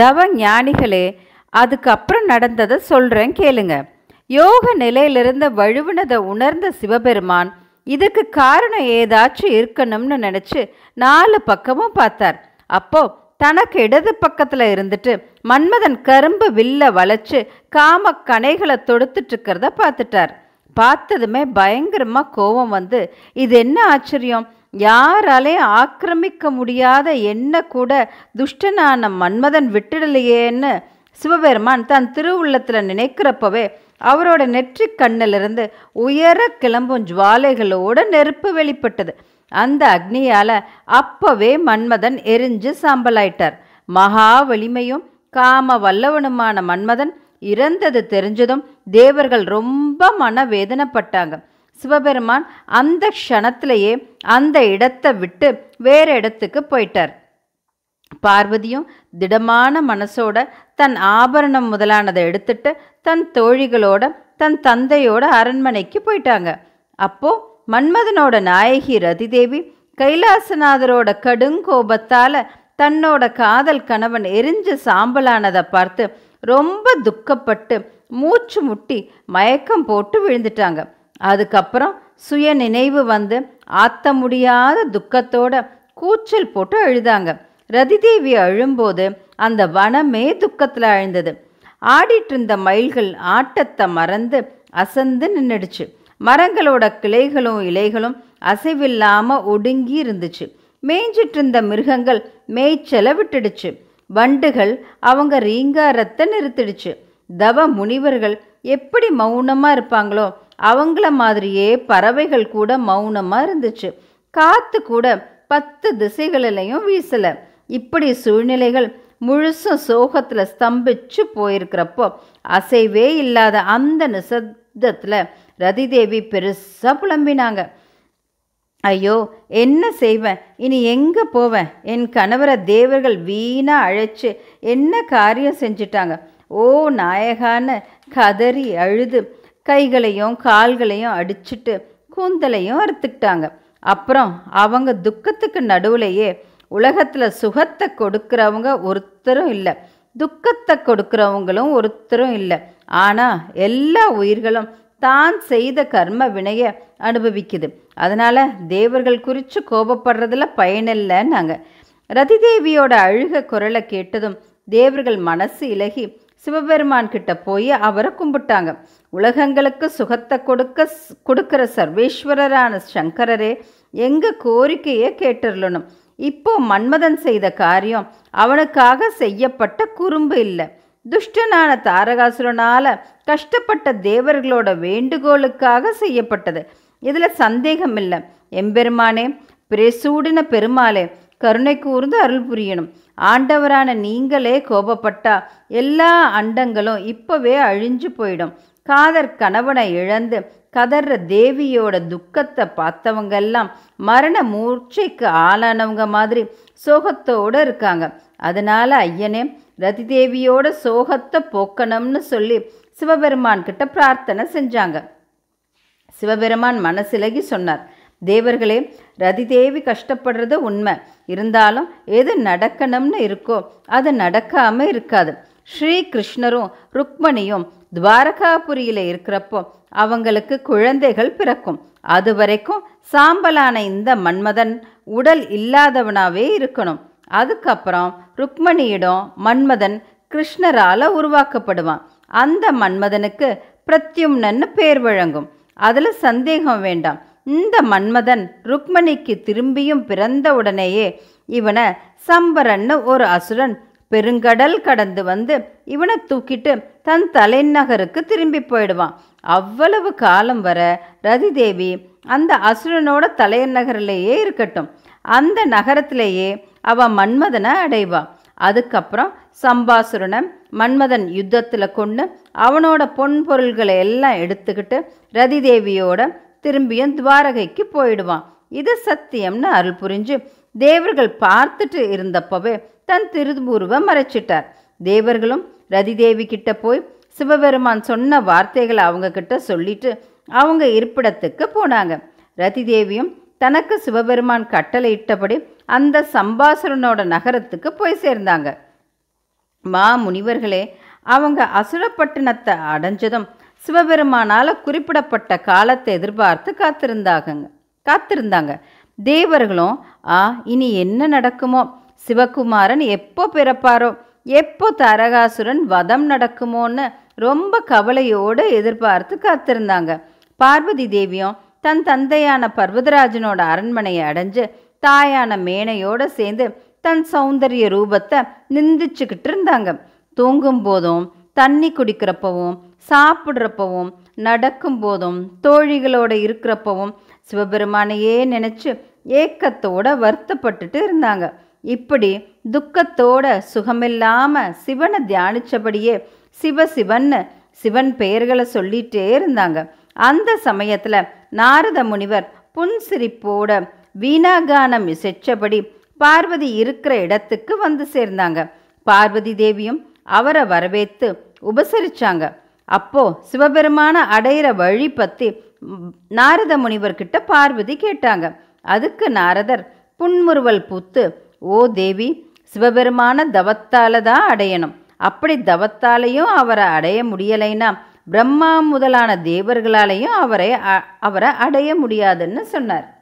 தவ ஞானிகளே அதுக்கப்புறம் நடந்ததை சொல்கிறேன் கேளுங்க. யோக நிலையிலிருந்து வழுவினதை உணர்ந்த சிவபெருமான் இதுக்கு காரணம் ஏதாச்சும் இருக்கணும்னு நினச்சி நாலு பக்கமும் பார்த்தார். அப்போ தனக்கு இடது பக்கத்தில் இருந்துட்டு மன்மதன் கரும்பு வில்ல வளைச்சு காம கனைகளை தொடுத்துட்டு இருக்கிறத பார்த்துட்டார். பார்த்ததுமே பயங்கரமாக கோபம் வந்து இது என்ன ஆச்சரியம்? யாராலையும் ஆக்கிரமிக்க முடியாத என்ன கூட துஷ்டனான மன்மதன் விட்டுடலையேன்னு சிவபெருமான் தன் திருவுள்ளத்தில் நினைக்கிறப்பவே அவரோட நெற்றி கண்ணிலிருந்து உயர கிளம்பும் ஜுவாலைகளோட நெருப்பு வெளிப்பட்டது. அந்த அக்னியால் அப்பவே மன்மதன் எரிஞ்சு சாம்பலாயிட்டார். மகா வலிமையும் காம வல்லவனுமான மன்மதன் இறந்தது தெரிஞ்சதும் தேவர்கள் ரொம்ப மனவேதனைப்பட்டாங்க. சிவபெருமான் அந்த க்ஷணத்திலேயே அந்த இடத்தை விட்டு வேற இடத்துக்கு போயிட்டார். பார்வதியும் திடமான மனசோட தன் ஆபரணம் முதலானதை எடுத்துட்டு தன் தோழிகளோட தன் தந்தையோட அரண்மனைக்கு போயிட்டாங்க. அப்போ மன்மதனோட நாயகி ரதிதேவி கைலாசநாதரோட கடுங்கோபத்தால தன்னோட காதல் கணவன் எரிஞ்சு சாம்பலானதை பார்த்து ரொம்ப துக்கப்பட்டு மூச்சு முட்டி மயக்கம் போட்டு விழுந்துட்டாங்க. அதுக்கப்புறம் சுய நினைவு வந்து ஆத்த முடியாத துக்கத்தோட கூச்சல் போட்டு அழுதாங்க. ரதிதேவி அழும்போது அந்த வனமே துக்கத்தில் அழுந்தது. ஆடிட்டு இருந்த மயில்கள் ஆட்டத்தை மறந்து அசந்து நின்றுடுச்சு மரங்களோட கிளைகளும் இலைகளும் அசைவில்லாமல் ஒடுங்கி இருந்துச்சு. மேய்ஞ்சிட்டு இருந்த மிருகங்கள் மேய்ச்சலை விட்டுடுச்சு. வண்டுகள் அவங்க ரீங்காரத்தை நிறுத்திடுச்சு. தவ முனிவர்கள் எப்படி மௌனமாக இருப்பாங்களோ அவங்கள மாதிரியே பறவைகள் கூட மௌனமாக இருந்துச்சு. காற்று கூட பத்து திசைகளிலையும் வீசலை. இப்படி சூழ்நிலைகள் முழுசும் சோகத்தில் ஸ்தம்பிச்சு போயிருக்கிறப்போ அசைவே இல்லாத அந்த நிசப்தத்தில் ரதிதேவி பெருசாக புலம்பினாங்க. ஐயோ என்ன செய்வேன்? இனி எங்கே போவேன்? என் கணவரை தேவர்கள் வீணாக அழைச்சி என்ன காரியம் செஞ்சிட்டாங்க? ஓ நாயகான்னு கதறி அழுது கைகளையும் கால்களையும் அடிச்சுட்டு கூந்தலையும் அறுத்துக்கிட்டாங்க. அப்புறம் அவங்க துக்கத்துக்கு நடுவுலையே உலகத்தில் சுகத்தை கொடுக்குறவங்க ஒருத்தரும் இல்லை. துக்கத்தை கொடுக்குறவங்களும் ஒருத்தரும் இல்லை. ஆனால் எல்லா உயிர்களும் தான் செய்த கர்ம வினையை அனுபவிக்குது. அதனால் தேவர்கள் குறித்து கோபப்படுறதுல பயனில்லைன்னாங்க ரதிதேவியோட அழுக குரலை கேட்டதும் தேவர்கள் மனசு இலகி சிவபெருமான் கிட்ட போய் அவரை கும்பிட்டாங்க. உலகங்களுக்கு சுகத்தை கொடுக்க கொடுக்கிற சர்வேஸ்வரரான சங்கரரே எங்கள் கோரிக்கையை கேட்டுருளணும் இப்போ மன்மதன் செய்த காரியம் அவனுக்காக செய்யப்பட்ட குறும்பு இல்லை. துஷ்டனான தாரகாசுரனால் கஷ்டப்பட்ட தேவர்களோட வேண்டுகோளுக்காக செய்யப்பட்டது. இதில் சந்தேகம் இல்லை. எம்பெருமானே பிரசூடின பெருமாளே கருணை கூர்ந்து அருள் புரியணும். ஆண்டவரான நீங்களே கோபப்பட்டா எல்லா அண்டங்களும் இப்போவே அழிஞ்சு போயிடும். காதர் கணவனை இழந்து கதற தேவியோட துக்கத்தை பார்த்தவங்க எல்லாம் மரண மூர்ச்சைக்கு ஆளானவங்க மாதிரி சோகத்தோடு இருக்காங்க. அதனால ஐயனே ரதி தேவியோட சோகத்தை போக்கணும்னு சொல்லி சிவபெருமான் கிட்ட பிரார்த்தனை செஞ்சாங்க. சிவபெருமான் மனசிலகி சொன்னார் தேவர்களே ரதிதேவி கஷ்டப்படுறது உண்மை. இருந்தாலும் எது நடக்கணும்னு இருக்கோ அது நடக்காமல் இருக்காது. ஸ்ரீ கிருஷ்ணரும் ருக்மணியும் துவாரகாபுரியில் இருக்கிறப்போ அவங்களுக்கு குழந்தைகள் பிறக்கும். அது வரைக்கும் சாம்பலான இந்த மன்மதன் உடல் இல்லாதவனாவே இருக்கணும். அதுக்கப்புறம் ருக்மணியிடம் மன்மதன் கிருஷ்ணரால் உருவாக்கப்படுவான். அந்த மன்மதனுக்கு பிரத்யும்னன்னு பேர் வழங்கும். அதில் சந்தேகம் வேண்டாம். இந்த மன்மதன் ருக்மணிக்கு திரும்பியும் பிறந்த உடனேயே இவனை சம்பரன்னு ஒரு அசுரன் பெருங்கடல் கடந்து வந்து இவனை தூக்கிட்டு தன் தலைநகருக்கு திரும்பி போயிடுவான். அவ்வளவு காலம் வர ரதிதேவி அந்த அசுரனோட தலைநகரிலேயே இருக்கட்டும். அந்த நகரத்திலேயே அவன் மன்மதனை அடைவான் அதுக்கப்புறம் சம்பாசுரனை மன்மதன் யுத்தத்தில் கொண்டு அவனோட பொன் பொருள்களை எல்லாம் எடுத்துக்கிட்டு ரதிதேவியோட திரும்பியும் துவாரகைக்கு போயிடுவான். இது சத்தியம்னு அருள் புரிஞ்சு தேவர்கள் பார்த்துட்டு இருந்தப்பவே தன் திருவுருவை மறைச்சிட்டார். தேவர்களும் ரதிதேவி கிட்ட போய் சிவபெருமான் சொன்ன வார்த்தைகளை அவங்க கிட்ட சொல்லிட்டு அவங்க இருப்பிடத்துக்கு போனாங்க. ரதிதேவியும் தனக்கு சிவபெருமான் கட்டளையிட்டபடி அந்த சம்பாசுரனோட நகரத்துக்கு போய் சேர்ந்தாங்க. மா முனிவர்களே அவங்க அசுரப்பட்டினத்தை அடைஞ்சதும் சிவபெருமானால் குறிப்பிடப்பட்ட காலத்தை எதிர்பார்த்து காத்திருந்தாகங்க. காத்திருந்தாங்க. தேவர்களும் ஆ இனி என்ன நடக்குமோ? சிவகுமாரன் எப்போ பிறப்பாரோ? எப்போ தரகாசுரன் வதம் நடக்குமோன்னு ரொம்ப கவலையோடு எதிர்பார்த்து காத்திருந்தாங்க. பார்வதி தேவியும் தன் தந்தையான பர்வதராஜனோட அரண்மனையை அடைஞ்சு தாயான மேனையோடு சேர்ந்து தன் சௌந்தரிய ரூபத்தை நிந்திச்சுக்கிட்டு இருந்தாங்க. தூங்கும் போதும் தண்ணி குடிக்கிறப்பவும் சாப்பிட்றப்பவும் நடக்கும் போதும் தோழிகளோடு இருக்கிறப்பவும் சிவபெருமானையே நினச்சி ஏக்கத்தோட வருத்தப்பட்டுட்டு இருந்தாங்க. இப்படி துக்கத்தோட சுகமில்லாமல் சிவனை தியானித்தபடியே சிவ சிவன்னு சிவன் பெயர்களை சொல்லிகிட்டே இருந்தாங்க. அந்த சமயத்தில் நாரத முனிவர் புன்சிரிப்போட வீணாகானம் இசைச்சபடி பார்வதி இருக்கிற இடத்துக்கு வந்து சேர்ந்தாங்க. பார்வதி தேவியும் அவரை வரவேற்று உபசரிச்சாங்க. அப்போ சிவபெருமான அடையிற வழி பற்றி நாரத முனிவர்கிட்ட பார்வதி கேட்டாங்க. அதுக்கு நாரதர் புன்முறுவல் பூத்து ஓ தேவி சிவபெருமான தவத்தால தான் அடையணும். அப்படி தவத்தாலையும் அவரை அடைய முடியலைன்னா பிரம்மா முதலான தேவர்களாலையும் அவரை அ- அவரை அடைய முடியாதுன்னு சொன்னார்.